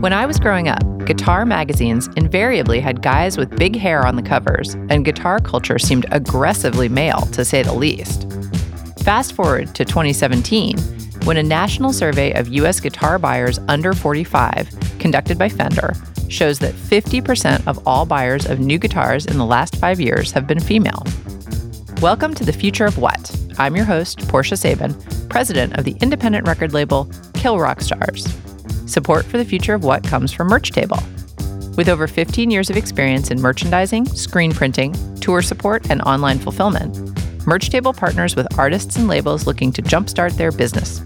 When I was growing up, guitar magazines invariably had guys with big hair on the covers, and guitar culture seemed aggressively male, to say the least. Fast forward to 2017, when a national survey of US guitar buyers under 45, conducted by Fender, shows that 50% of all buyers of new guitars in the last five years have been female. Welcome to the Future of What? I'm your host, Portia Sabin, president of the independent record label Kill Rock Stars. Support for the Future of What comes from Merch Table. With over 15 years of experience in merchandising, screen printing, tour support, and online fulfillment, Merch Table partners with artists and labels looking to jumpstart their business.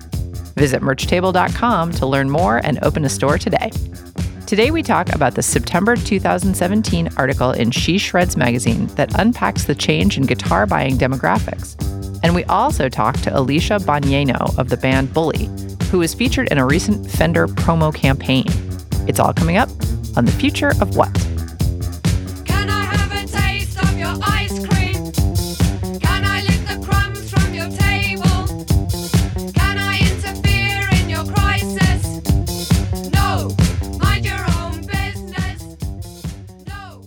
Visit merchtable.com to learn more and open a store today. Today, we talk about the September 2017 article in She Shreds magazine that unpacks the change in guitar buying demographics. And we also talk to Alicia Bognanno of the band Bully, who was featured in a recent Fender promo campaign. It's all coming up on The Future of What? Can I have a taste of your ice cream? Can I lick the crumbs from your table? Can I interfere in your crisis? No, mind your own business. No,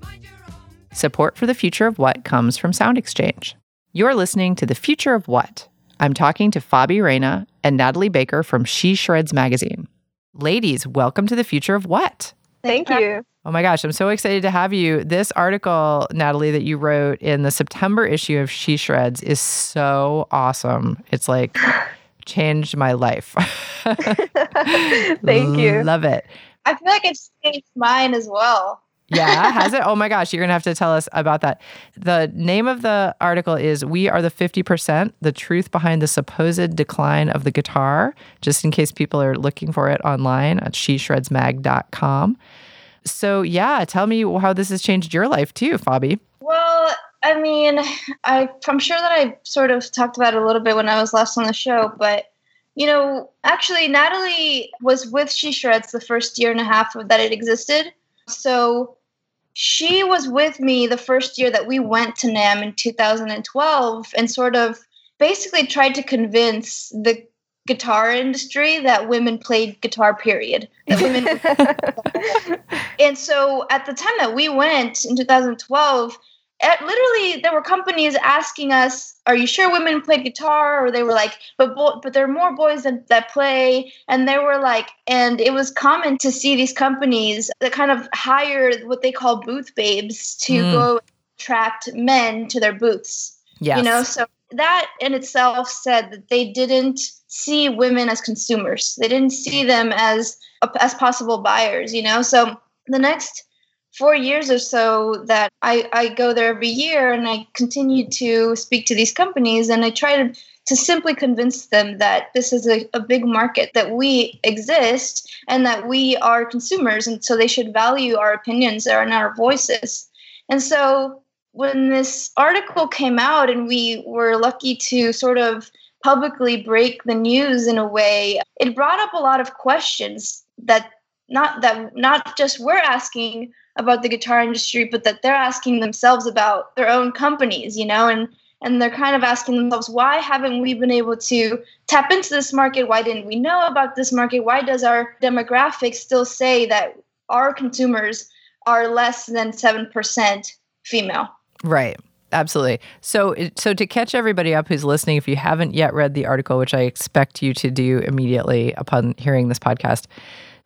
mind your own Support for the future of what comes from Sound Exchange. You're listening to The Future of What? I'm talking to Fabi Reyna and Natalie Baker from She Shreds magazine. Ladies, welcome to The Future of What? Thank you. Oh my gosh, I'm so excited to have you. This article, Natalie, that you wrote in the September issue of She Shreds is so awesome. It's like changed my life. Thank you. Love it. I feel like it's changed mine as well. Yeah, has it? Oh my gosh, you're going to have to tell us about that. The name of the article is We Are the 50%, the truth behind the supposed decline of the guitar, just in case people are looking for it online at sheshredsmag.com. So, yeah, tell me how this has changed your life too, Fabi. Well, I mean, I, I'm sure that I sort of talked about it a little bit when I was last on the show, but you know, actually, Natalie was with She Shreds the first year and a half that it existed. So she was with me the first year that we went to NAMM in 2012 and sort of basically tried to convince the guitar industry that women played guitar period. That women and so at the time that we went in 2012 at, literally there were companies asking us are you sure women play guitar? Or they were like but bo- but there are more boys that, that play. And they were like and it was common to see these companies that kind of hire what they call booth babes to Mm. go attract men to their booths. Yes. you know so that in itself said that they didn't see women as consumers. They didn't see them as as possible buyers you know? So the next four years or so that I, I go there every year and I continue to speak to these companies and I try to, to simply convince them that this is a, a big market, that we exist and that we are consumers and so they should value our opinions and our voices. And so when this article came out and we were lucky to sort of publicly break the news in a way, it brought up a lot of questions that not that not just we're asking about the guitar industry, but that they're asking themselves about their own companies, you know, and and they're kind of asking themselves, why haven't we been able to tap into this market? Why didn't we know about this market? Why does our demographic still say that our consumers are less than seven percent female? Right. Absolutely. So, so to catch everybody up who's listening, if you haven't yet read the article, which I expect you to do immediately upon hearing this podcast,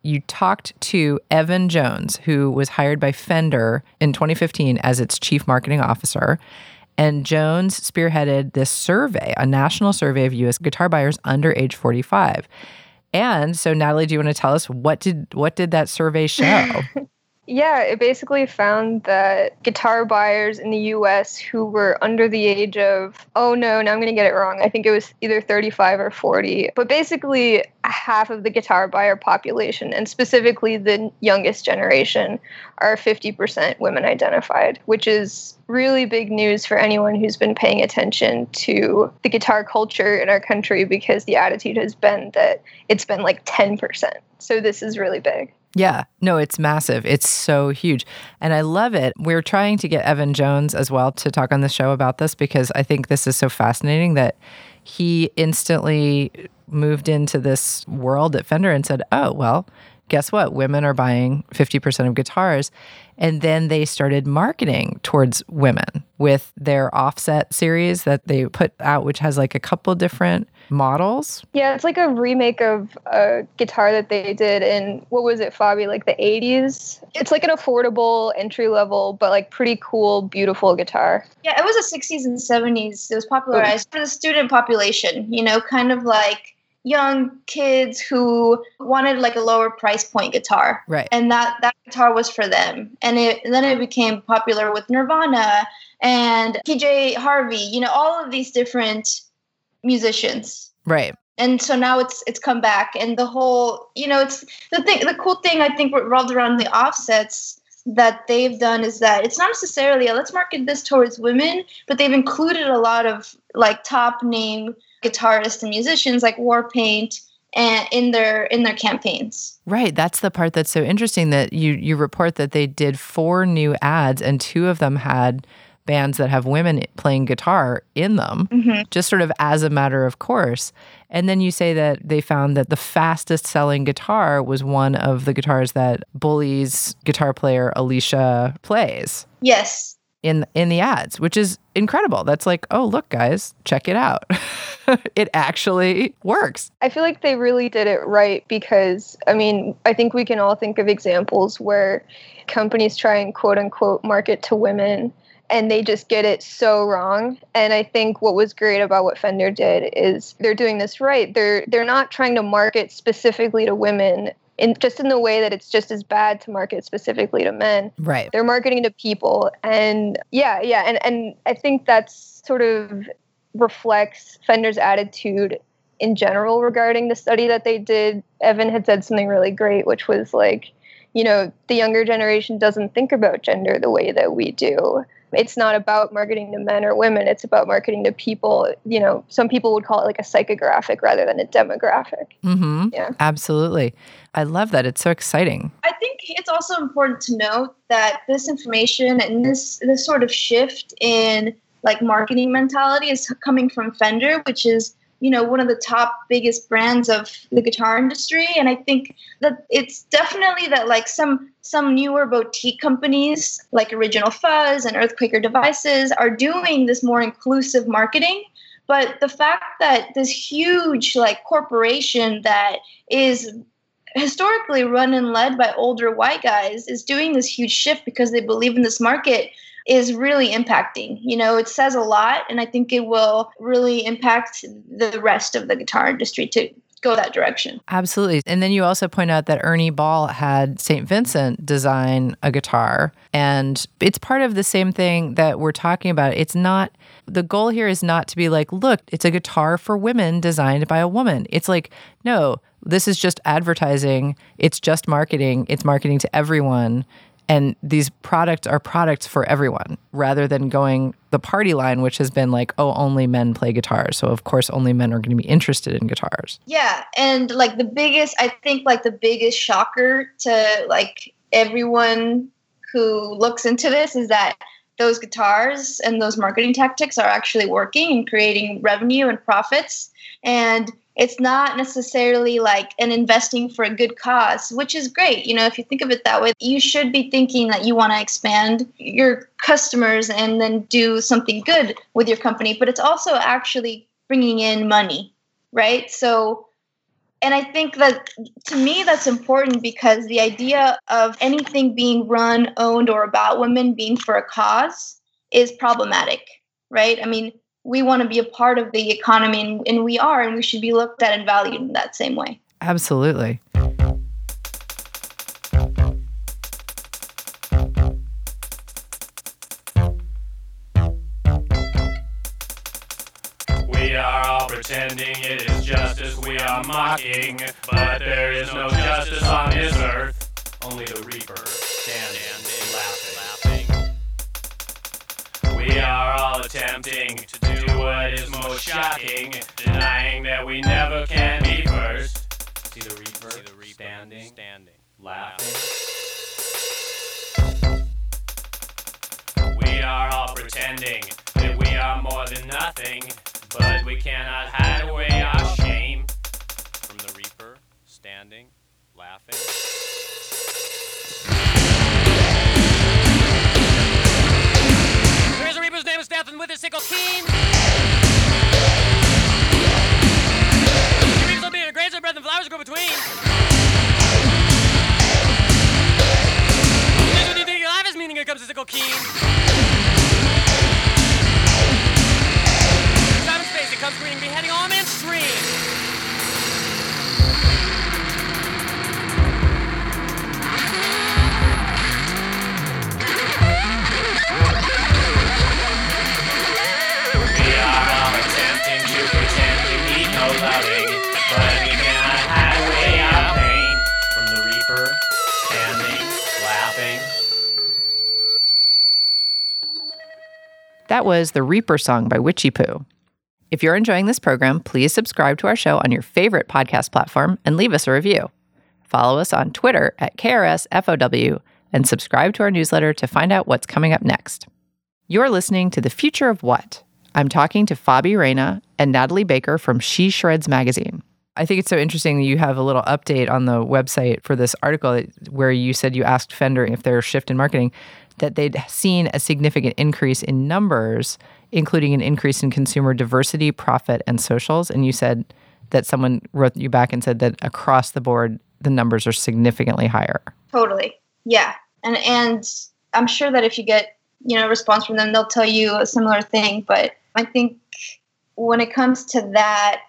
you talked to Evan Jones, who was hired by Fender in 2015 as its chief marketing officer. And Jones spearheaded this survey, a national survey of U.S. guitar buyers under age 45. And so, Natalie, do you want to tell us what did what did that survey show? Yeah, it basically found that guitar buyers in the US who were under the age of, oh no, now I'm going to get it wrong. I think it was either 35 or 40. But basically, half of the guitar buyer population, and specifically the youngest generation, are 50% women identified, which is really big news for anyone who's been paying attention to the guitar culture in our country because the attitude has been that it's been like 10%. So this is really big. Yeah, no, it's massive. It's so huge. And I love it. We're trying to get Evan Jones as well to talk on the show about this because I think this is so fascinating that he instantly moved into this world at Fender and said, oh, well, guess what? Women are buying 50% of guitars. And then they started marketing towards women with their offset series that they put out, which has like a couple different models. Yeah, it's like a remake of a guitar that they did in what was it, Fabi, like the 80s? It's like an affordable entry level, but like pretty cool, beautiful guitar. Yeah, it was the 60s and 70s. It was popularized for the student population, you know, kind of like young kids who wanted like a lower price point guitar. Right. And that that guitar was for them. And it and then it became popular with Nirvana and PJ Harvey, you know, all of these different musicians. Right. And so now it's it's come back and the whole, you know, it's the thing the cool thing I think revolved around the offsets that they've done is that it's not necessarily a, let's market this towards women, but they've included a lot of like top name guitarists and musicians like Warpaint and in their in their campaigns. Right. That's the part that's so interesting that you you report that they did four new ads and two of them had bands that have women playing guitar in them, Mhm. just sort of as a matter of course. And then you say that they found that the fastest selling guitar was one of the guitars that Bully's guitar player Alicia plays Yes. in in the ads, which is incredible. That's like, oh look, guys, check it out. it actually works. I feel like they really did it right because, I mean, I think we can all think of examples where companies try and quote unquote market to women and they just get it so wrong. And I think what was great about what Fender did is they're doing this right. They're they're not trying to market specifically to women in just in the way that it's just as bad to market specifically to men Right. they're marketing to people and yeah yeah and and i think that's sort of reflects fender's attitude in general regarding the study that they did evan had said something really great which was like you know the younger generation doesn't think about gender the way that we do it's not about marketing to men or women it's about marketing to people you know some people would call it like a psychographic rather than a demographic Mhm. Yeah. Absolutely. I love that. It's so exciting. I think it's also important to note that this information and this this sort of shift in like marketing mentality is coming from Fender, which is you know one of the top biggest brands of the guitar industry. And i think that it's definitely that like some some newer boutique companies like original fuzz and earthquaker devices are doing this more inclusive marketing. But the fact that this huge like corporation that is historically run and led by older white guys is doing this huge shift because they believe in this market is really impacting. You know, it says a lot, and I think it will really impact the rest of the guitar industry to go that direction. Absolutely. And then you also point out that Ernie Ball had St. Vincent design a guitar. And it's part of the same thing that we're talking about. It's not, the goal here is not to be like, look, it's a guitar for women designed by a woman. It's like, no, this is just advertising. It's just marketing. It's marketing to everyone. And these products are products for everyone rather than going the party line, which has been like, oh, only men play guitars. So, of course, only men are going to be interested in guitars. Yeah, and like the biggest, I think, like the biggest shocker to like everyone who looks into this is that those guitars and those marketing tactics are actually working and creating revenue and profits. And it's not necessarily like an investing for a good cause, which is great. You know, if you think of it that way, you should be thinking that you want to expand your customers and then do something good with your company. But it's also actually bringing in money, right? So, and I think that to me, that's important because the idea of anything being run, owned, or about women being for a cause is problematic, right? I mean, we want to be a part of the economy, and, and we are, and we should be looked at and valued in that same way. Absolutely. We are all pretending it is justice we are mocking, but there is no justice on this earth. Only the reaper standing laughing. We are all attempting to do what is most shocking, denying that we never can be first. See the reaper, standing, standing, laughing. We are all pretending that we are more than nothing, but we cannot hide away our shame from the reaper standing laughing. There's a Reaper's name is Nathan with his sickle keen. A grazer, breath and flowers go between. Here's what you think life is meaning, here comes the sickle keen. Time and space, it comes green, beheading all men That was the Reaper song by Witchy Poo. If you're enjoying this program, please subscribe to our show on your favorite podcast platform and leave us a review. Follow us on Twitter at KRSFOW and subscribe to our newsletter to find out what's coming up next. You're listening to The Future of What? I'm talking to Fabi Reyna and Natalie Baker from She Shreds magazine. I think it's so interesting that you have a little update on the website for this article where you said you asked Fender if their shift in marketing that they'd seen a significant increase in numbers, including an increase in consumer diversity, profit, and socials. And you said that someone wrote you back and said that across the board, the numbers are significantly higher. Totally. Yeah. And and I'm sure that if you get, you know, a response from them, they'll tell you a similar thing. But I think when it comes to that,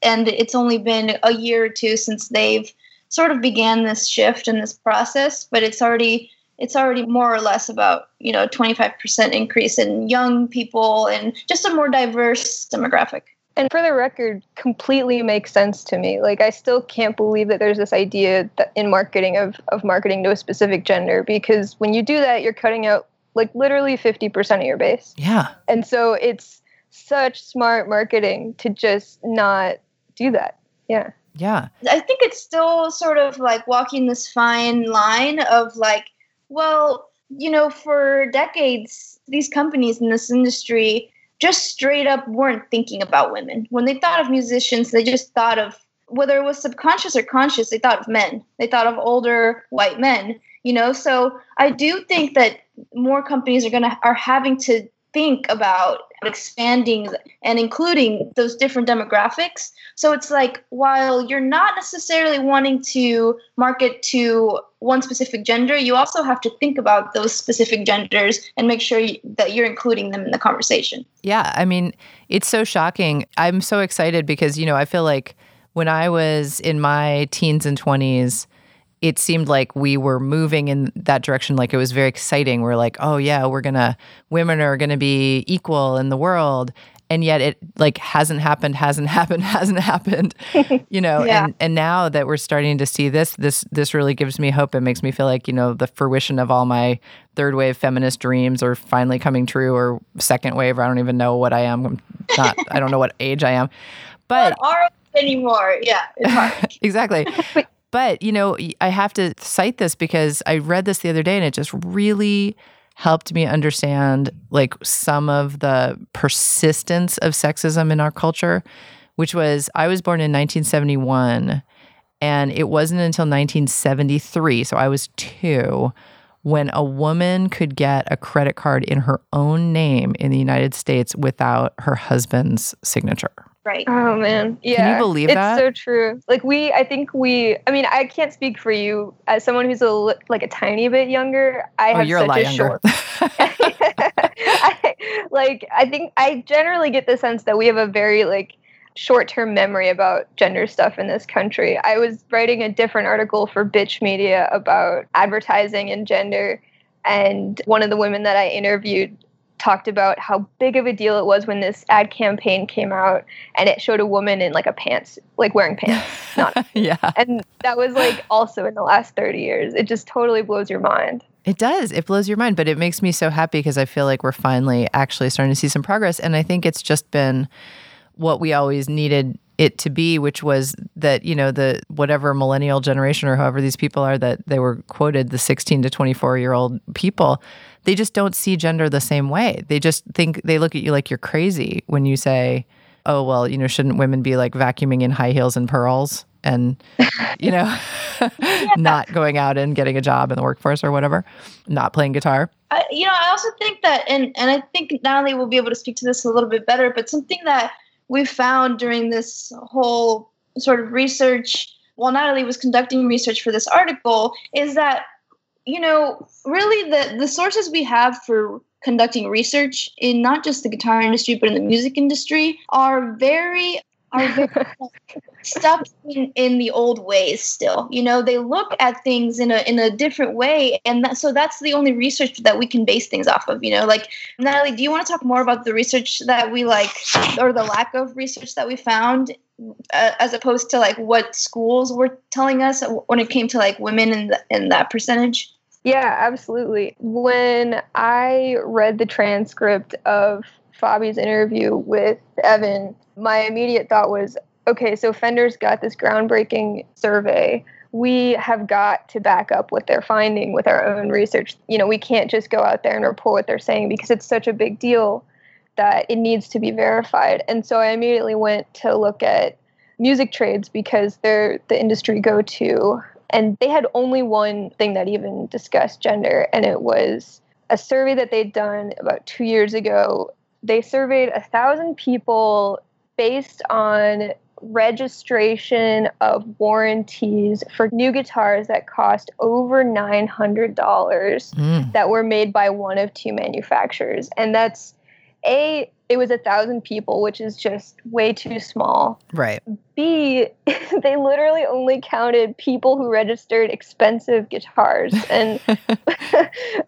and it's only been a year or two since they've sort of began this shift in this process, but it's already it's already more or less about you know 25% increase in young people and just a more diverse demographic And for the record, completely makes sense to me. Like I still can't believe that there's this idea that in marketing of of marketing to a specific gender because when you do that, you're cutting out like literally 50% of your base. Yeah. And so it's such smart marketing to just not do that. Yeah. Yeah. I think it's still sort of like walking this fine line of like, well, you know, for decades, these companies in this industry just straight up weren't thinking about women. When they thought of musicians, they just thought of whether it was subconscious or conscious, they thought of men. They thought of older white men, you know? So I do think that more companies are gonna are having to think about expanding and including those different demographics. So it's like while you're not necessarily wanting to market to one specific gender, you also have to think about those specific genders and make sure that you're including them in the conversation. Yeah, I mean, it's so shocking. I'm so excited because, you know, I feel like when I was in my teens and 20s, it seemed like we were moving in that direction like it was very exciting. We're like, "Oh yeah, we're to women are to be equal in the world." And yet it like hasn't happened, hasn't happened, hasn't happened. You know, Yeah. and and now that we're starting to see this, this this really gives me hope. It makes me feel like, you know, the fruition of all my third wave feminist dreams are finally coming true or second wave, or I don't even know what I am. I'm not I don't know what age I am. But Not ours anymore. Yeah, exactly. But, you know, I have to cite this because I read this the other day and it just really helped me understand like some of the persistence of sexism in our culture, which was I was born in 1971 and it wasn't until 1973, so I was 2 when a woman could get a credit card in her own name in the United States without her husband's signature. Right. Oh man, yeah. Can you believe it's that? It's so true. Like we, I think we. I mean, I can't speak for you as someone who's a li- like a tiny bit younger. I Oh, have you're a lot a younger. short. I, like I think I generally get the sense that we have a very like short-term memory about gender stuff in this country. I was writing a different article for Bitch Media about advertising and gender, and one of the women that I interviewed talked about how big of a deal it was when this ad campaign came out and it showed a woman in like a pants like wearing pants not yeah. and that was like also in the last 30 years it just totally blows your mind It does. It blows your mind, but it makes me so happy because I feel like we're finally actually starting to see some progress. And I think it's just been what we always needed it to be, which was that, you know, the whatever millennial generation or however these people are that they were quoted, the 16 to 24 year old people, they just don't see gender the same way. They just think they look at you like you're crazy when you say, oh, well, you know, shouldn't women be like vacuuming in high heels and pearls? and, you know, not going out and getting a job in the workforce or whatever, not playing guitar. I, you know, I also think that, and and I think Natalie will be able to speak to this a little bit better. But something that we found during this whole sort of research, while Natalie was conducting research for this article, is that you know, really the the sources we have for conducting research in not just the guitar industry but in the music industry are very are stuck in, in the old ways still. You know they look at things in a in a different way and that, so that's the only research that we can base things off of you know? Like natalie do you want to talk more about the research that we like or the lack of research that we found uh, as opposed to like what schools were telling us when it came to like women the, in that percentage? Yeah, absolutely. When I read the transcript of Fabi's interview with Evan, my immediate thought was okay, so Fender's got this groundbreaking survey. We have got to back up what they're finding with our own research. You know, we can't just go out there and report what they're saying because it's such a big deal that it needs to be verified. And so I immediately went to look at music trades because they're the industry go to and they had only one thing that even discussed gender and it was a survey that they'd done about two years ago they surveyed a thousand people based on registration of warranties for new guitars that cost over $900 Mm. that were made by one of two manufacturers and that's a it was a thousand people which is just way too small Right. B, they literally only counted people who registered expensive guitars. And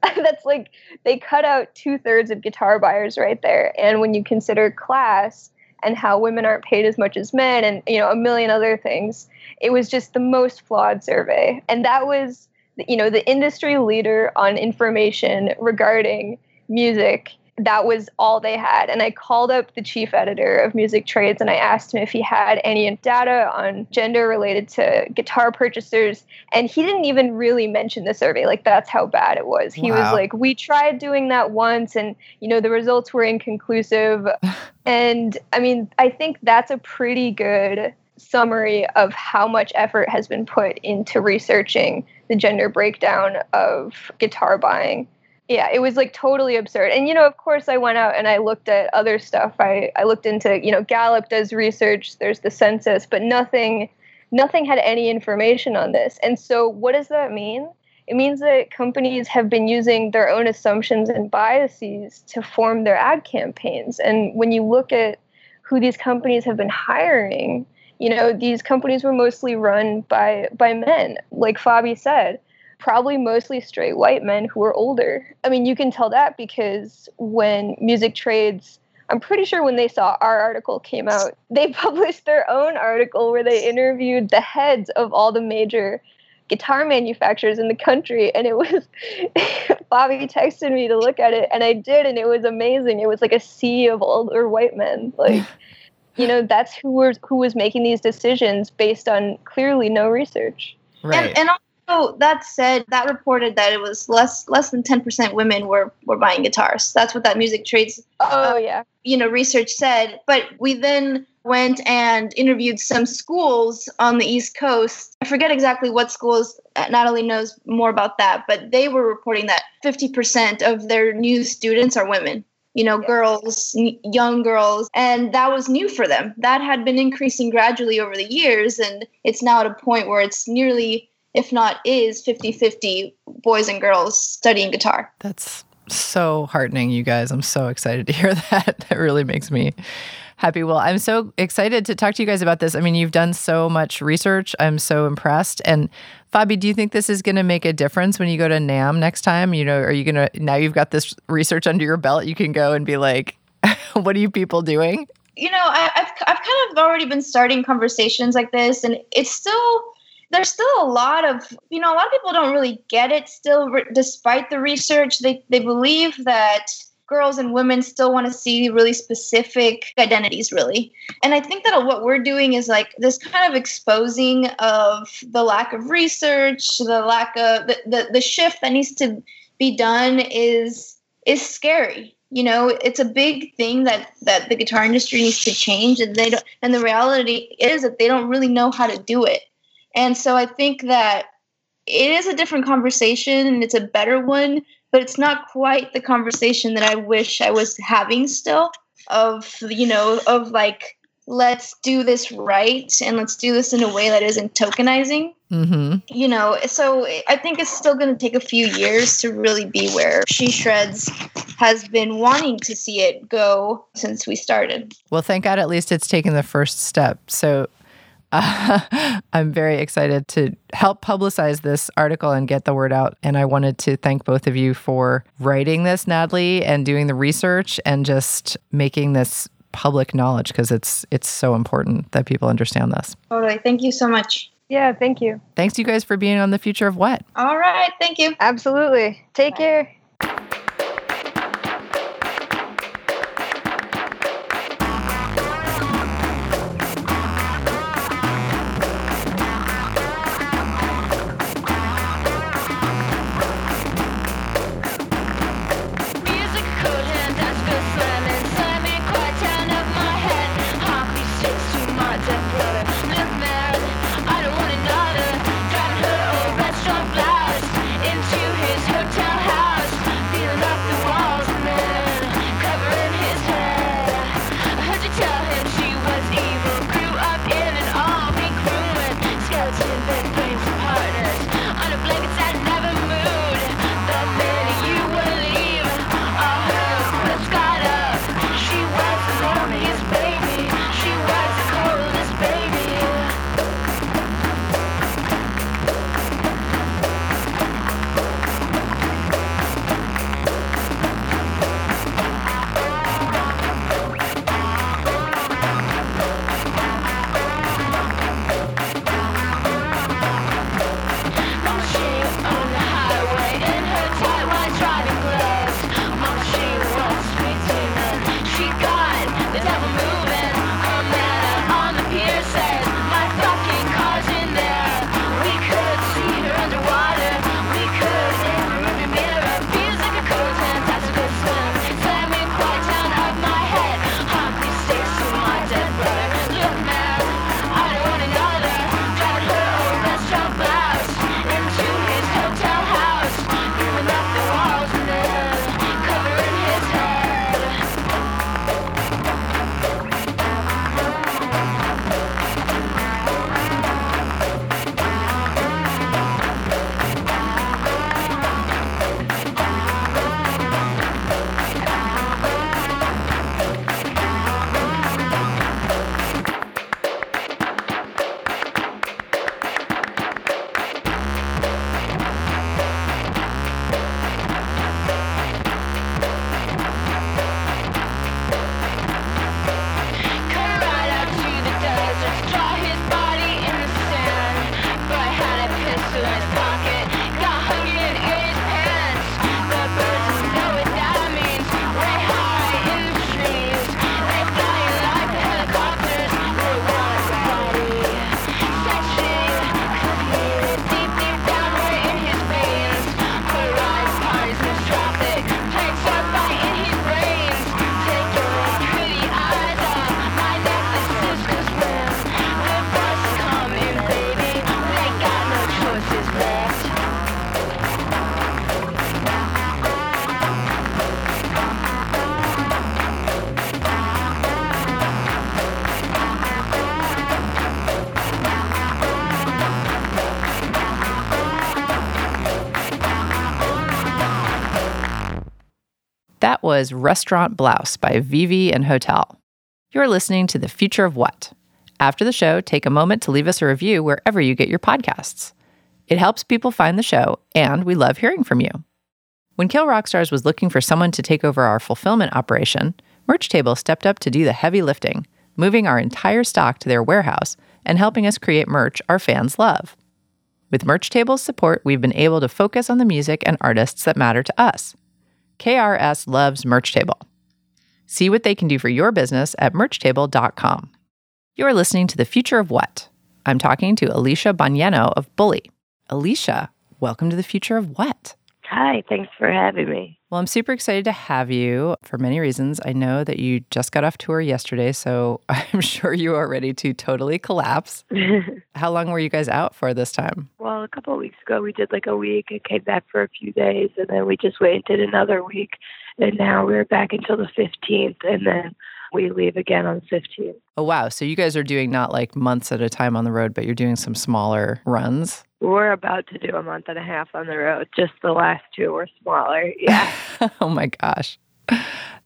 that's like, they cut out two thirds of guitar buyers right there. And when you consider class and how women aren't paid as much as men and, you know, a million other things, it was just the most flawed survey. And that was, you know, the industry leader on information regarding music that was all they had. And I called up the chief editor of Music Trades and I asked him if he had any data on gender related to guitar purchasers. And he didn't even really mention the survey. Like, that's how bad it was. He was like, We tried doing that once, and, you know, the results were inconclusive. and I mean, I think that's a pretty good summary of how much effort has been put into researching the gender breakdown of guitar buying yeah it was like totally absurd. And you know of course i went out and i looked at other stuff. I i looked into you know gallup does research there's the census but nothing nothing had any information on this. And so what does that mean? It means that companies have been using their own assumptions and biases to form their ad campaigns. And when you look at who these companies have been hiring you know these companies were mostly run by by men. Like fabi said probably mostly straight white men who are older. I mean, you can tell that because when music trades, I'm pretty sure when they saw our article came out, they published their own article where they interviewed the heads of all the major guitar manufacturers in the country and it was Bobby texted me to look at it and I did and it was amazing. It was like a sea of older white men. Like you know, that's who was who was making these decisions based on clearly no research. Right. And, and also that said, that reported that it was less less than ten percent women were were buying guitars. That's what that music trades Oh yeah. you know research said. But we then went and interviewed some schools on the East Coast. I forget exactly what schools. uh, Natalie knows more about that, but they were reporting that fifty percent of their new students are women. You know, girls, n- young girls, and that was new for them. That had been increasing gradually over the years, and it's now at a point where it's nearly, if not is, 50 50 boys and girls studying guitar. That's so heartening, you guys. I'm so excited to hear that. That really makes me happy. Well, I'm so excited to talk to you guys about this. I mean, you've done so much research. I'm so impressed. And Fabi, do you think this is going to make a difference when you go to NAMM next time? You know, are you going to, now you've got this research under your belt, you can go and be like, what are you people doing? you know, I, I've I've kind of already been starting conversations like this, and it's still there's still a lot of you know a lot of people don't really get it still, re- despite the research. They they believe that girls and women still want to see really specific identities, really. And I think that what we're doing is like this kind of exposing of the lack of research, the lack of the the, the shift that needs to be done is is scary you know it's a big thing that that the guitar industry needs to change and they don't and the reality is that they don't really know how to do it And so I think that it is a different conversation and it's a better one, but it's not quite the conversation that I wish I was having still of, you know, of like, let's do this right and let's do this in a way that isn't tokenizing Mm-hmm. you know so i think it's still going to take a few years to really be where she shreds has been wanting to see it go since we started Well, thank God at least it's taken the first step. So uh, I'm very excited to help publicize this article and get the word out. And I wanted to thank both of you for writing this, Natalie, and doing the research and just making this public knowledge because it's it's so important that people understand this. totally thank you so much Yeah, thank you. Thanks you guys for being on the future of what. all right thank you Absolutely. Take care. Was Restaurant Blouse by Vivi and Hotel. You're listening to The Future of What. After the show, take a moment to leave us a review wherever you get your podcasts. It helps people find the show, and we love hearing from you. When Kill Rockstars was looking for someone to take over our fulfillment operation, Merch Table stepped up to do the heavy lifting, moving our entire stock to their warehouse and helping us create merch our fans love. With Merch Table's support, we've been able to focus on the music and artists that matter to us. KRS loves Merch Table. See what they can do for your business at merchtable.com. You're listening to The Future of What? I'm talking to Alicia Bognanno of Bully. Alicia, welcome to The Future of What? Hi, thanks for having me. Well, I'm super excited to have you for many reasons. I know that you just got off tour yesterday, so I'm sure you are ready to totally collapse. How long were you guys out for this time? well, a couple of weeks ago, we did like a week and came back for a few days, and then we just waited another week, and now we're back until the 15th, and then we leave again on the 15th. Oh, wow. So you guys are doing not like months at a time on the road, but you're doing some smaller runs. We're about to do a month and a half on the road. Just the last two were smaller. Yeah. oh my gosh.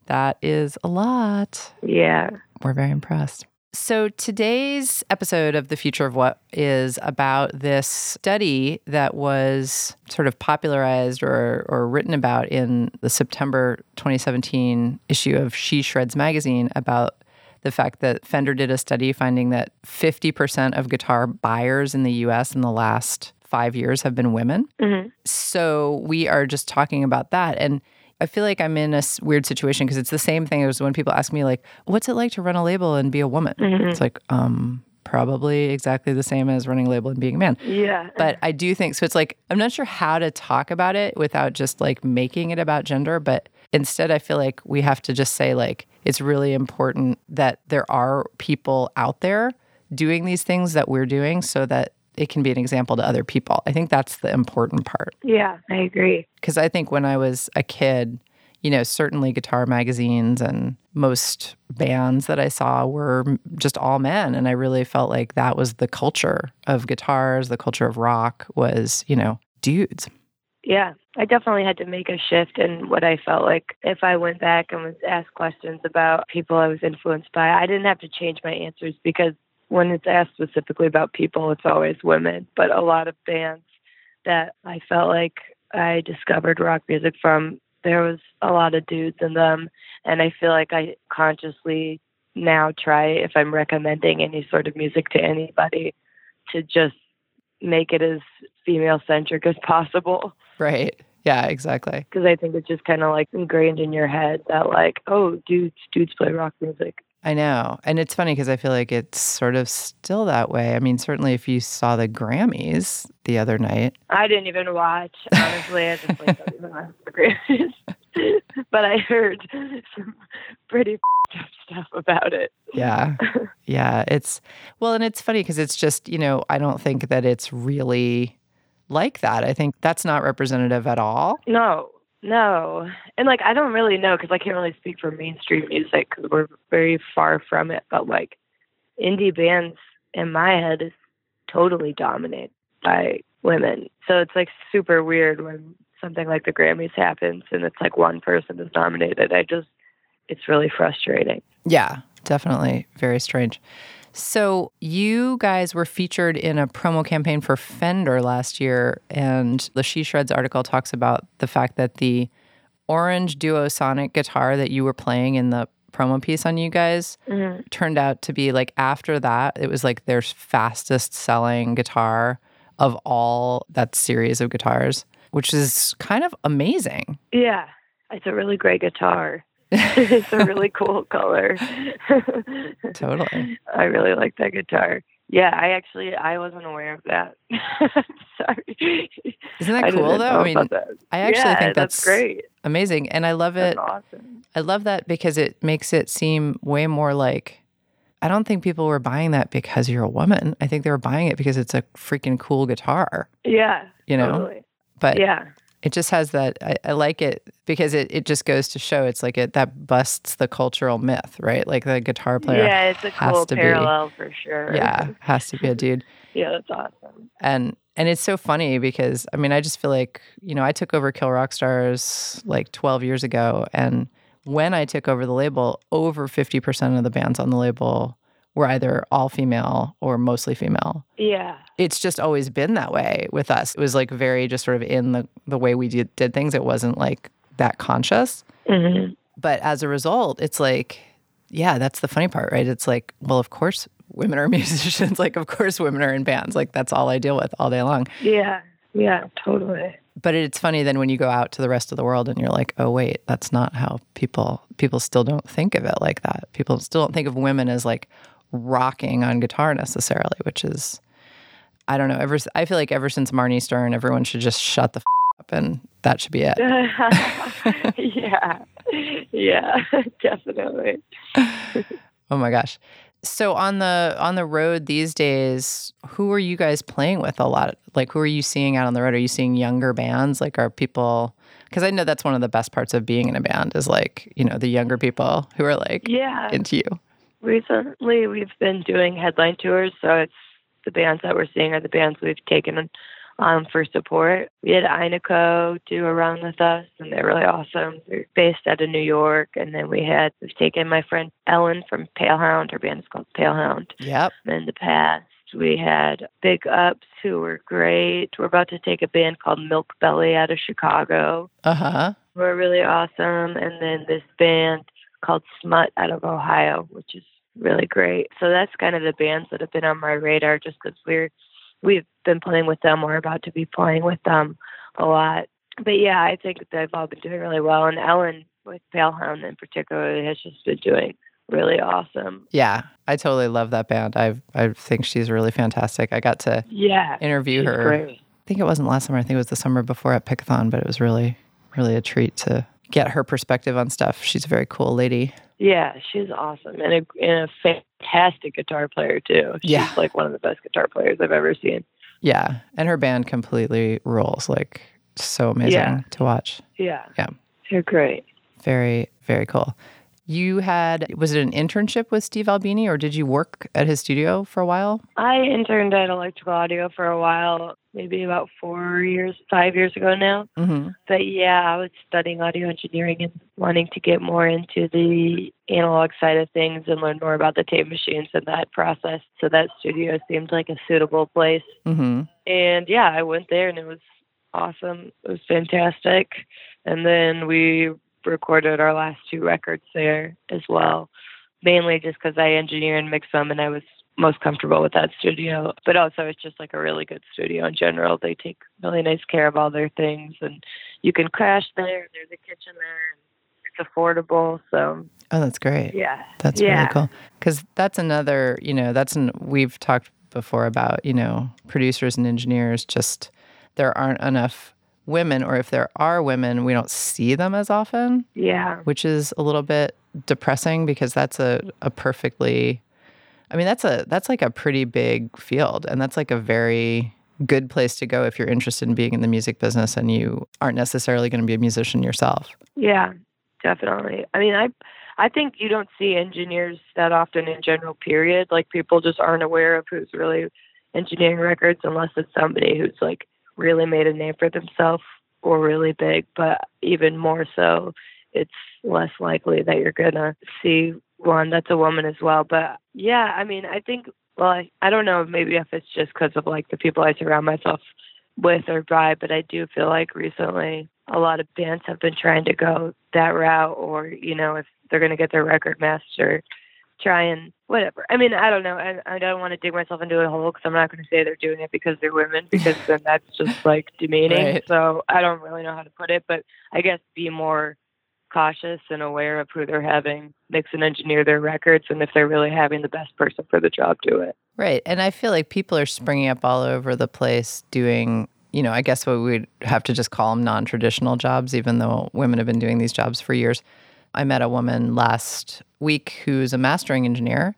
That is a lot. yeah. We're very impressed. So, today's episode of The Future of What is about this study that was sort of popularized or, or written about in the September 2017 issue of She Shreds magazine about the fact that Fender did a study finding that 50% of guitar buyers in the US in the last five years have been women. hmm So we are just talking about that. And I feel like I'm in a weird situation because it's the same thing as when people ask me, like, what's it like to run a label and be a woman? Mhm. It's like, um, probably exactly the same as running a label and being a man. Yeah. But I do think so. It's like, I'm not sure how to talk about it without just like making it about gender. But instead, I feel like we have to just say, like, it's really important that there are people out there doing these things that we're doing so that it can be an example to other people. I think that's the important part yeah, I agree. because I think when I was a kid, you know, certainly guitar magazines and most bands that I saw were just all men. And I really felt like that was the culture of guitars, the culture of rock was, you know, dudes. Yeah, I definitely had to make a shift in what I felt like if I went back and was asked questions about people I was influenced by, I didn't have to change my answers because when it's asked specifically about people, it's always women. But a lot of bands that I felt like I discovered rock music from, there was a lot of dudes in them. And I feel like I consciously now try, if I'm recommending any sort of music to anybody, to just make it as female centric as possible Right. Yeah, exactly. because I think it's just kind of like ingrained in your head that like, oh, dudes, dudes play rock music. I know. And it's funny because I feel like it's sort of still that way. I mean, certainly if you saw the Grammys the other night, I didn't even watch. Honestly, I just like don't even watch the Grammys. but I heard some pretty up stuff about it. Yeah. Yeah. It's, well, and it's funny because it's just, you know, I don't think that it's really like that. I think that's not representative at all. No, no, and like I don't really know because I can't really speak for mainstream music because we're very far from it. But like indie bands in my head is totally dominated by women. So it's like super weird when something like the Grammys happens and it's like one person is nominated. I just it's really frustrating. Yeah, definitely very strange. So, you guys were featured in a promo campaign for Fender last year, and the She Shreds article talks about the fact that the orange duosonic guitar that you were playing in the promo piece on you guys Mhm. turned out to be like after that, it was like their fastest selling guitar of all that series of guitars, which is kind of amazing. Yeah, it's a really great guitar. it's a really cool color. Totally. I really like that guitar. Yeah, I actually I wasn't aware of that. Sorry. Isn't that I cool though? I mean. I actually yeah, think that's, that's great. amazing. And I love it. Awesome. I love that because it makes it seem way more like I don't think people were buying that because you're a woman. I think they were buying it because it's a freaking cool guitar, Yeah. you know? Totally. But Yeah. It just has that I, I like it because it, it just goes to show it's like it that busts the cultural myth, right? Like the guitar player Yeah, it's a has cool to be- parallel for sure. yeah, has to be a dude. yeah, that's awesome. and and it's so funny because I mean I just feel like you know I took over Kill Rock Stars like 12 years ago and when I took over the label over 50% of the bands on the label were either all female or mostly female. Yeah. it's just always been that way with us. It was like very just sort of in the the way we did, did things. It wasn't like that conscious. Hmm but as a result it's like yeah that's the funny part right? It's like well of course women are musicians. Like of course women are in bands. Like that's all I deal with all day long. Yeah. Yeah, totally. but it's funny then when you go out to the rest of the world and you're like oh wait that's not how people people still don't think of it like that. People still don't think of women as like rocking on guitar necessarily which is i don't know ever i feel like ever since marnie stern everyone should just shut the f- up, and that should be it. yeah. Yeah, definitely. Oh my gosh. So on the on the road these days, who are you guys playing with a lot? Like who are you seeing out on the road? Are you seeing younger bands? Like are people because I know that's one of the best parts of being in a band is like, you know, the younger people who are like Yeah. into you. Recently, we've been doing headline tours, so it's the bands that we're seeing are the bands we've taken um, for support. We had Aye Nako do a run with us, and they're really awesome. They're based out of New York, and then we had we've taken my friend Ellen from Palehound. Her band is called Palehound. Yep. In the past, we had Big Ups, who were great. We're about to take a band called Melkbelly out of Chicago. Uh-huh. We're really awesome. And then this band called Smut out of Ohio, which is really great. So that's kind of the bands that have been on my radar just because we're we've been playing with them. We're about to be playing with them a lot. But yeah, I think they've all been doing really well. And Ellen with Palehound in particular has just been doing really awesome. Yeah. I totally love that band. I I think she's really fantastic. I got to Yeah. interview her. Great. I think it wasn't last summer. I think it was the summer before at Pickathon, but it was really, really a treat to get her perspective on stuff. She's a very cool lady. Yeah, she's awesome and a, and a fantastic guitar player too. She's Yeah. like one of the best guitar players I've ever seen. Yeah. And her band completely rules. Like, so amazing Yeah. to watch. Yeah. Yeah. They're great. Very, very cool. You had, was it an internship with Steve Albini or did you work at his studio for a while? I interned at Electrical Audio for a while, maybe about four years, five years ago now. Mm-hmm. But yeah, I was studying audio engineering and wanting to get more into the analog side of things and learn more about the tape machines and that process. So that studio seemed like a suitable place. Mm-hmm. And yeah, I went there and it was awesome. It was fantastic. And then we recorded our last two records there as well, mainly just because I engineer and mix them and I was most comfortable with that studio. But also, it's just like a really good studio in general. They take really nice care of all their things and you can crash there. There's a kitchen there. And it's affordable. So Oh, that's great. yeah. That's yeah. really cool. Because that's another, you know, that's an, we've talked before about, you know, producers and engineers, just there aren't enough women, or if there are women, we don't see them as often, Yeah. which is a little bit depressing because that's a, a perfectly, I mean, that's a, that's like a pretty big field. And that's like a very, good place to go if you're interested in being in the music business and you aren't necessarily going to be a musician yourself. Yeah, definitely. I mean, I I think you don't see engineers that often in general. Period. Like people just aren't aware of who's really engineering records unless it's somebody who's like really made a name for themselves or really big. But even more so, it's less likely that you're gonna see one that's a woman as well. But yeah, I mean, I think. Well, I, I don't know. Maybe if it's just because of like the people I surround myself with or by, but I do feel like recently a lot of bands have been trying to go that route, or you know, if they're going to get their record master, try and whatever. I mean, I don't know. I, I don't want to dig myself into a hole because I'm not going to say they're doing it because they're women, because then that's just like demeaning. Right. So I don't really know how to put it, but I guess be more cautious and aware of who they're having mix and engineer their records, and if they're really having the best person for the job, do it. Right. And I feel like people are springing up all over the place doing, you know, I guess what we'd have to just call them non traditional jobs, even though women have been doing these jobs for years. I met a woman last week who's a mastering engineer.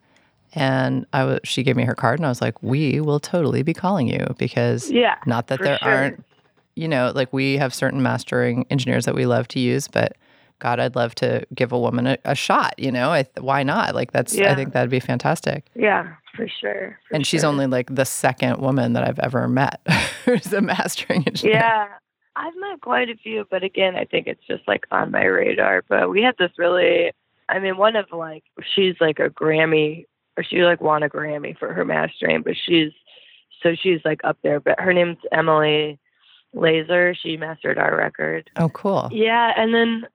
And I was, she gave me her card, and I was like, "We will totally be calling you because Yeah, not that there sure. aren't, you know, like we have certain mastering engineers that we love to use, but God, I'd love to give a woman a, a shot. You know, I, why not? Like that's, I think that'd be fantastic Yeah, for sure. for and she's sure. only like the second woman that I've ever met who's a mastering engineer. Yeah. I've met quite a few, but again, I think it's just like on my radar. But we had this really, I mean, one of like, she's like a Grammy, or she like won a Grammy for her mastering, but she's, so she's like up there. But her name's Emily Lazar. She mastered our record. Oh, cool. Yeah. And then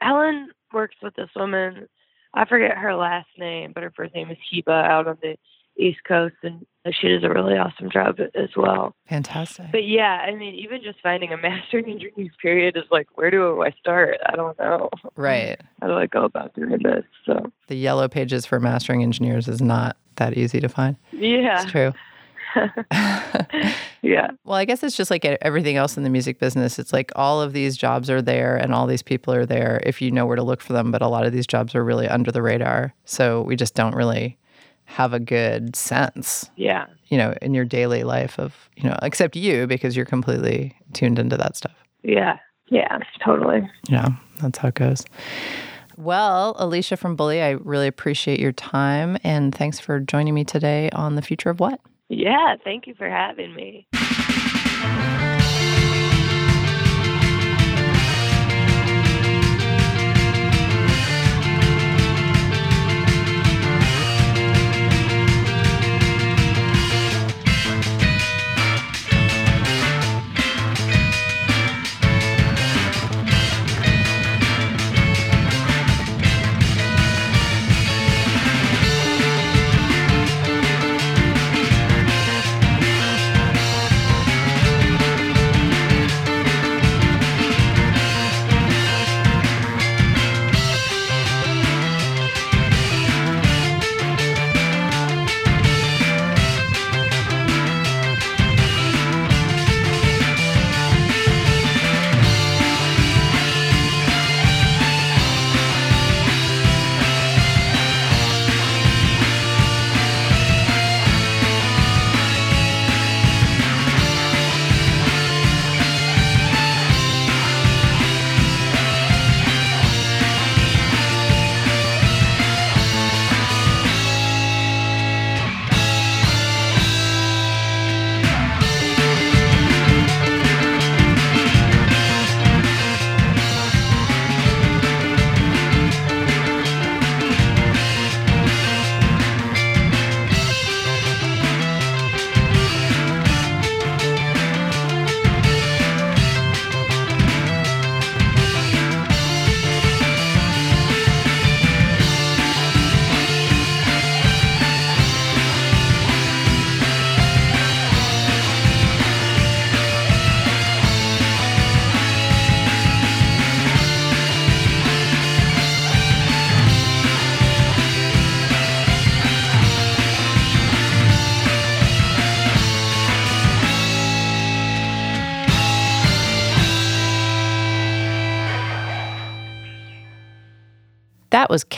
Helen works with this woman. I forget her last name, but her first name is Heba out on the East Coast. And she does a really awesome job as well. Fantastic. But yeah, I mean, even just finding a mastering engineering period is like, where do I start? I don't know. Right. How do I go about doing this? So The yellow pages for mastering engineers is not that easy to find. yeah, It's true. yeah. Well, I guess it's just like everything else in the music business. It's like all of these jobs are there and all these people are there if you know where to look for them. But a lot of these jobs are really under the radar. So we just don't really have a good sense, Yeah. you know, in your daily life of, you know, except you because you're completely tuned into that stuff. Yeah. Yeah. Totally. Yeah, that's how it goes. Well, Alicia from Bully, I really appreciate your time and thanks for joining me today on The Future of What. Yeah. Thank you for having me.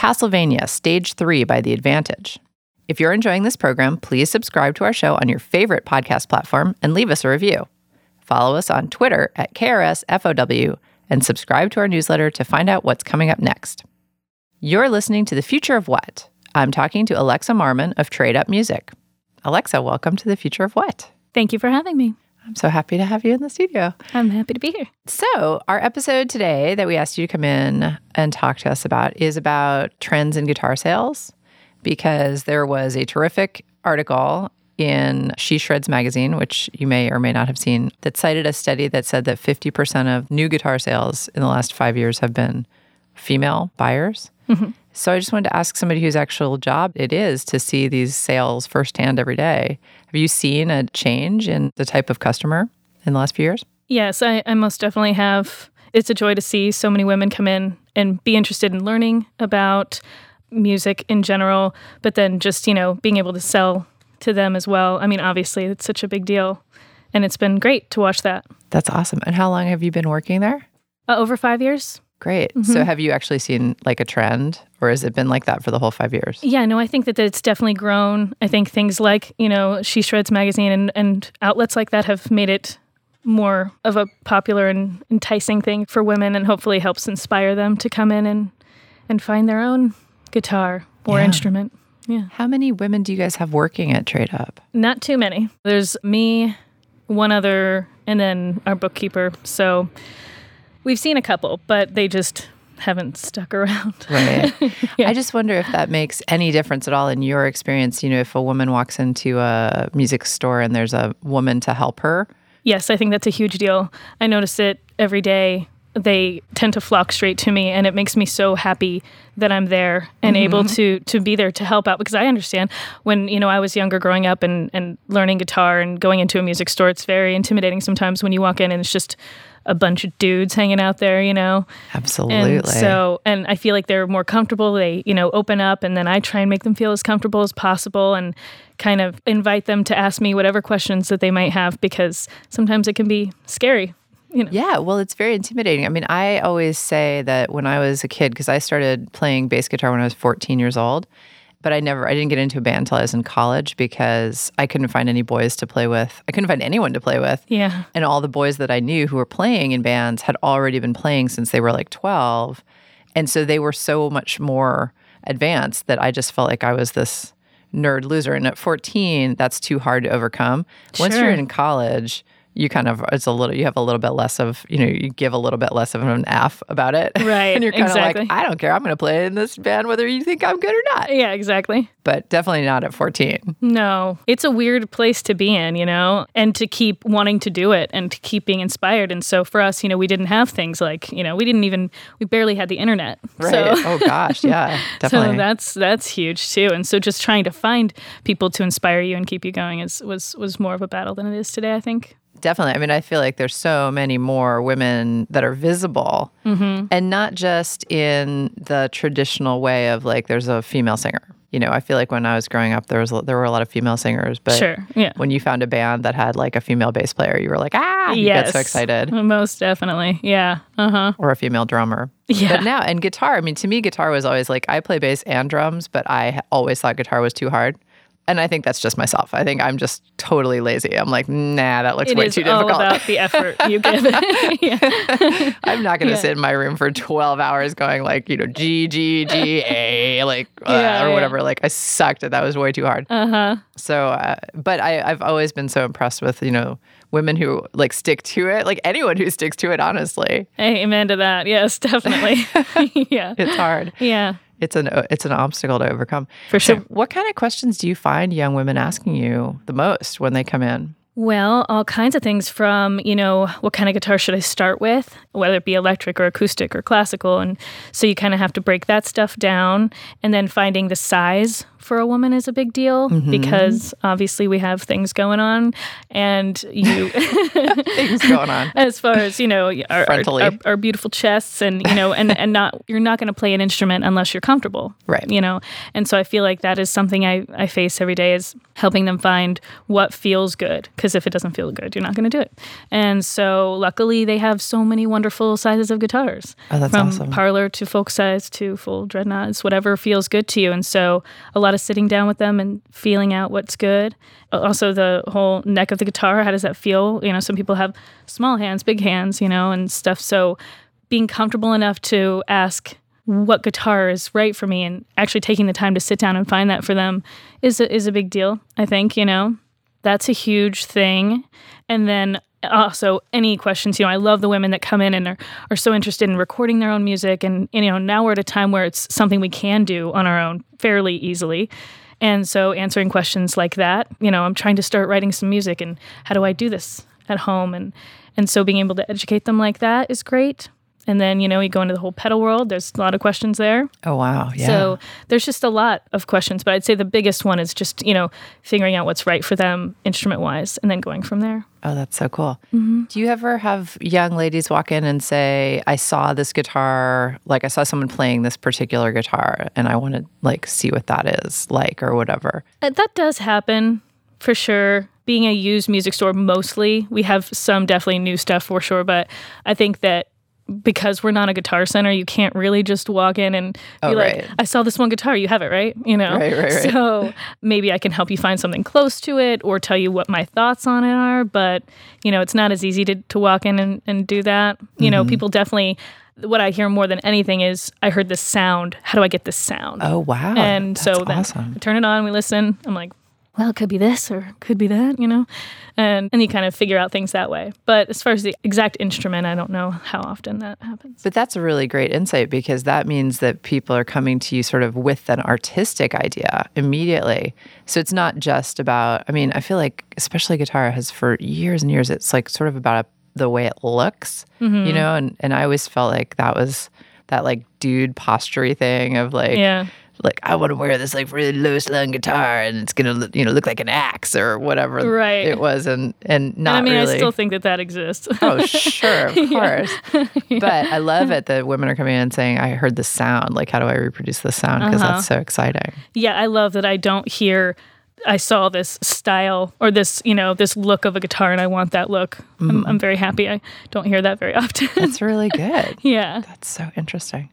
Castlevania Stage 3 by The Advantage. If you're enjoying this program, please subscribe to our show on your favorite podcast platform and leave us a review. Follow us on Twitter at KRSFOW and subscribe to our newsletter to find out what's coming up next. You're listening to The Future of What? I'm talking to Alexa Marmon of Trade Up Music. Alexa, welcome to The Future of What? Thank you for having me. I'm so happy to have you in the studio. I'm happy to be here. So, our episode today that we asked you to come in and talk to us about is about trends in guitar sales because there was a terrific article in She Shreds magazine, which you may or may not have seen, that cited a study that said that 50% of new guitar sales in the last five years have been female buyers. Mm-hmm. So, I just wanted to ask somebody whose actual job it is to see these sales firsthand every day. Have you seen a change in the type of customer in the last few years? Yes, I, I most definitely have. It's a joy to see so many women come in and be interested in learning about music in general, but then just, you know, being able to sell to them as well. I mean, obviously, it's such a big deal. And it's been great to watch that. That's awesome. And how long have you been working there? Uh, over five years? Great. So mm-hmm. have you actually seen like a trend or has it been like that for the whole five years? Yeah, no, I think that it's definitely grown. I think things like, you know, She Shreds magazine and, and outlets like that have made it more of a popular and enticing thing for women and hopefully helps inspire them to come in and, and find their own guitar or Yeah. instrument. Yeah. How many women do you guys have working at Trade Up? Not too many. There's me, one other, and then our bookkeeper. So we've seen a couple, but they just haven't stuck around. Right. Yeah. I just wonder if that makes any difference at all in your experience. You know, if a woman walks into a music store and there's a woman to help her. Yes, I think that's a huge deal. I notice it every day. They tend to flock straight to me, and it makes me so happy that I'm there and mm-hmm. able to to be there to help out. Because I understand when you know I was younger, growing up and and learning guitar and going into a music store, it's very intimidating sometimes when you walk in and it's just a bunch of dudes hanging out there, you know. Absolutely. And so, and I feel like they're more comfortable. They, you know, open up, and then I try and make them feel as comfortable as possible, and kind of invite them to ask me whatever questions that they might have because sometimes it can be scary. You know. Yeah, well, it's very intimidating. I mean, I always say that when I was a kid, because I started playing bass guitar when I was 14 years old, but I never, I didn't get into a band until I was in college because I couldn't find any boys to play with. I couldn't find anyone to play with. Yeah. And all the boys that I knew who were playing in bands had already been playing since they were like 12. And so they were so much more advanced that I just felt like I was this nerd loser. And at 14, that's too hard to overcome. Once Sure. you're in college, you kind of it's a little you have a little bit less of you know you give a little bit less of an f about it Right, and you're kind exactly. of like i don't care i'm going to play in this band whether you think i'm good or not Yeah, exactly. but definitely not at 14 No, it's a weird place to be in, you know, and to keep wanting to do it and to keep being inspired. And so for us, you know, we didn't have things like, you know, we didn't even, we barely had the internet. right So, oh gosh yeah definitely so that's that's huge too. And so just trying to find people to inspire you and keep you going is was was more of a battle than it is today. I think. Definitely. I mean, I feel like there's so many more women that are visible Mm-hmm. and not just in the traditional way of like there's a female singer. You know, I feel like when I was growing up, there was there were a lot of female singers, but Sure, yeah. when you found a band that had like a female bass player, you were like, ah, you get so excited. Most definitely. Yeah. Uh huh. Or a female drummer. Yeah. But now, and guitar, I mean, to me, guitar was always like, I play bass and drums, but I always thought guitar was too hard. And I think that's just myself. I think I'm just totally lazy. I'm like, nah, that looks It way is too all difficult. about the effort you give yeah. I'm not going to Yeah. sit in my room for 12 hours going like, you know, G, G, G, A, like, uh, Yeah, or whatever. Like, I sucked. At that was way too hard. Uh huh. So, uh, but I, I've always been so impressed with, you know, women who like stick to it, like anyone who sticks to it, honestly. Amen to that. Yes, definitely. yeah. It's hard. Yeah. It's an uh, it's an obstacle to overcome. For So, sure. what kind of questions do you find young women asking you the most when they come in? Well, all kinds of things from, you know, what kind of guitar should I start with, whether it be electric or acoustic or classical. And so you kind of have to break that stuff down. And then finding the size for a woman is a big deal mm-hmm. because obviously we have things going on. And you, Things going on. as far as, you know, our, our, our, our beautiful chests and, you know, and, and not, you're not going to play an instrument unless you're comfortable. Right. You know, and so I feel like that is something I, I face every day is helping them find what feels good. Because if it doesn't feel good, you're not going to do it. And so luckily they have so many wonderful sizes of guitars. Oh, that's from awesome. parlor to folk size to full dreadnoughts, whatever feels good to you. And so a lot of sitting down with them and feeling out what's good. Also, the whole neck of the guitar, how does that feel? You know, some people have small hands, big hands, you know, and stuff. So being comfortable enough to ask what guitar is right for me and actually taking the time to sit down and find that for them is a, is a big deal, I think, you know. That's a huge thing. And then Uh, also any questions, you know, I love the women that come in and are, are so interested in recording their own music and, and you know, now we're at a time where it's something we can do on our own fairly easily. And so answering questions like that, you know, I'm trying to start writing some music and how do I do this at home and and so being able to educate them like that is great. And then, you know, you go into the whole pedal world, there's a lot of questions there. Oh wow, yeah. So there's just a lot of questions, but I'd say the biggest one is just, you know, figuring out what's right for them instrument wise and then going from there. Oh, that's so cool. Mm-hmm. Do you ever have young ladies walk in and say, "I saw this guitar, like I saw someone playing this particular guitar, and I want to like see what that is like, or whatever." Uh, That does happen for sure. Being a used music store, mostly, we have some definitely new stuff for sure, but I think that because we're not a guitar center, you can't really just walk in and be Oh, like, right. I saw this one guitar, you have it, right? You know? Right, right, right. So maybe I can help you find something close to it or tell you what my thoughts on it are, but, you know, it's not as easy to, to walk in and, and do that. You Mm-hmm. know, people definitely, what I hear more than anything is, I heard this sound. How do I get this sound? Oh wow, and that's so then awesome. I turn it on, we listen. I'm like, well, it could be this or could be that, you know, and and you kind of figure out things that way. But as far as the exact instrument, I don't know how often that happens. But that's a really great insight because that means that people are coming to you sort of with an artistic idea immediately. So it's not just about, I mean, I feel like, especially guitar has for years and years, it's like sort of about the way it looks, Mm-hmm. you know? And, and I always felt like that was that like dude postury thing of like, Yeah, like I want to wear this like really low slung guitar and it's gonna you know look like an axe or whatever Right. it was and and not and I mean, really. I still think that that exists. Oh, sure, of Yeah. course. But I love it that women are coming in and saying, I heard the sound. Like, how do I reproduce the sound? Because Uh-huh. that's so exciting. yeah, I love that I don't hear. I saw this style or this, you know, this look of a guitar, and I want that look. I'm, I'm very happy. I don't hear that very often. That's really good. yeah. That's so interesting.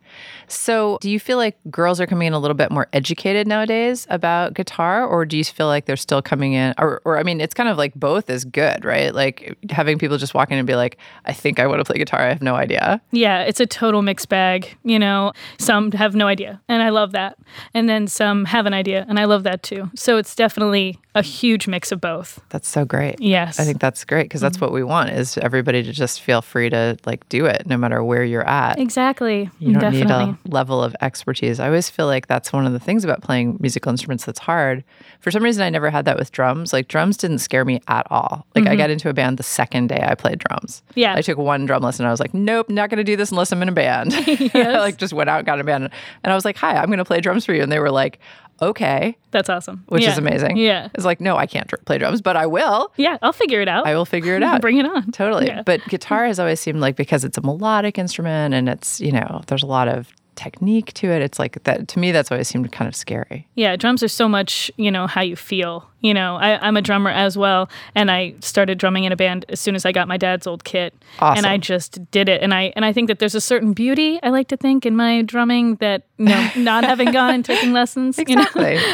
So, do you feel like girls are coming in a little bit more educated nowadays about guitar, or do you feel like they're still coming in? Or, or I mean, it's kind of like both is good, right? Like having people just walk in and be like, I think I want to play guitar. I have no idea. Yeah, it's a total mixed bag. You know, some have no idea, and I love that. And then some have an idea, and I love that too. So it's definitely a huge mix of both. That's so great. Yes. I think that's great because that's what we want is everybody to just feel free to like do it no matter where you're at. Exactly. You don't definitely. need a level of expertise. I always feel like that's one of the things about playing musical instruments that's hard. For some reason, I never had that with drums. Like drums didn't scare me at all. Like I got into a band the second day I played drums. Mm-hmm. Yeah. I took one drum lesson. And I was like, nope, not going to do this unless I'm in a band. I like just went out and got a band, and I was like, hi, I'm going to play drums for you. And they were like, okay, That's awesome. which Yeah. is amazing. Yeah. It's like, no, I can't dr- play drums, but I will. Yeah, I'll figure it out. I will figure it out. Bring it on. Totally. Yeah. But guitar has always seemed like because it's a melodic instrument and it's, you know, there's a lot of technique to it. It's like that to me that's always seemed kind of scary. Yeah, drums are so much, you know, how you feel. You know, I, I'm a drummer as well, and I started drumming in a band as soon as I got my dad's old kit, and I just did it. And I and I think that there's a certain beauty I like to think in my drumming that you know, not having gone and taking lessons. You know? Exactly.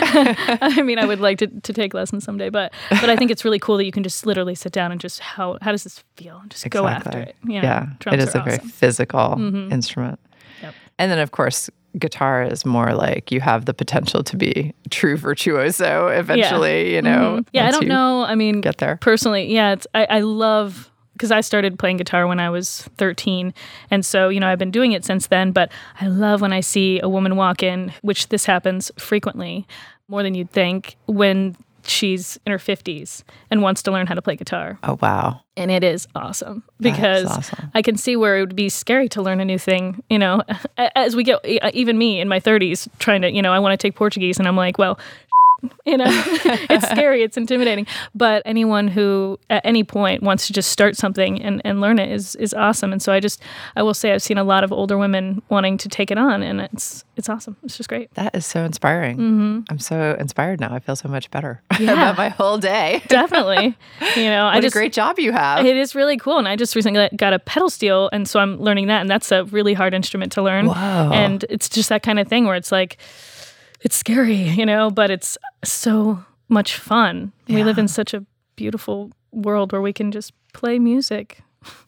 I mean, I would like to, to take lessons someday, but but I think it's really cool that you can just literally sit down and just how how does this feel and just go after it. You know, yeah. It is a very awesome. Mm-hmm. physical instrument. And then of course guitar is more like you have the potential to be true virtuoso eventually, you know. Mhm. Yeah, I don't know. I mean, Get there. personally. Yeah, it's, I, I love because I started playing guitar when I was 13. And so, you know, I've been doing it since then. But I love when I see a woman walk in, which this happens frequently, more than you'd think, when she's in her 50s and wants to learn how to play guitar. Oh wow. And it is awesome because awesome. I can see where it would be scary to learn a new thing, you know, as we get, even me in my 30s trying to, you know, I want to take Portuguese and I'm like, well, you know, it's scary, it's intimidating. But anyone who at any point wants to just start something and, and learn it is is awesome. And so I just I will say I've seen a lot of older women wanting to take it on and it's it's awesome. It's just great. That is so inspiring. I'm so inspired now. I feel so much better Mm-hmm. Yeah. about my whole day. Definitely. You know, I What just a great job you have. It is really cool, and I just recently got- a pedal steel, and so I'm learning that, and that's a really hard instrument to learn. Whoa. And it's just that kind of thing where it's like, it's scary, you know, but it's so much fun. We live in such a beautiful world where we can just play music.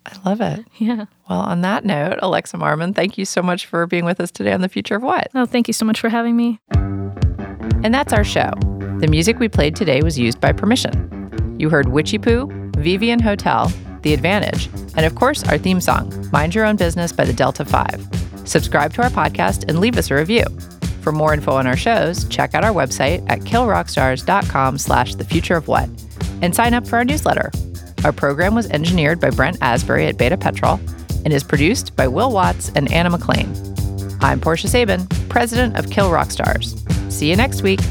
I love it. Yeah. Well, on that note, Alexa Marmon, thank you so much for being with us today on The Future of What? Oh, thank you so much for having me. And that's our show. The music we played today was used by permission. You heard Witchy Poo, Vivian Hotel, The Advantage, and of course, our theme song, Mind Your Own Business by the Delta 5. Subscribe to our podcast and leave us a review. For more info on our shows, check out our website at killrockstars.com slash the future of what and sign up for our newsletter. Our program was engineered by Brent Asbury at Beta Petrol and is produced by Will Watts and Anna McLean. I'm Portia Sabin, president of Kill Rock Stars. See you next week.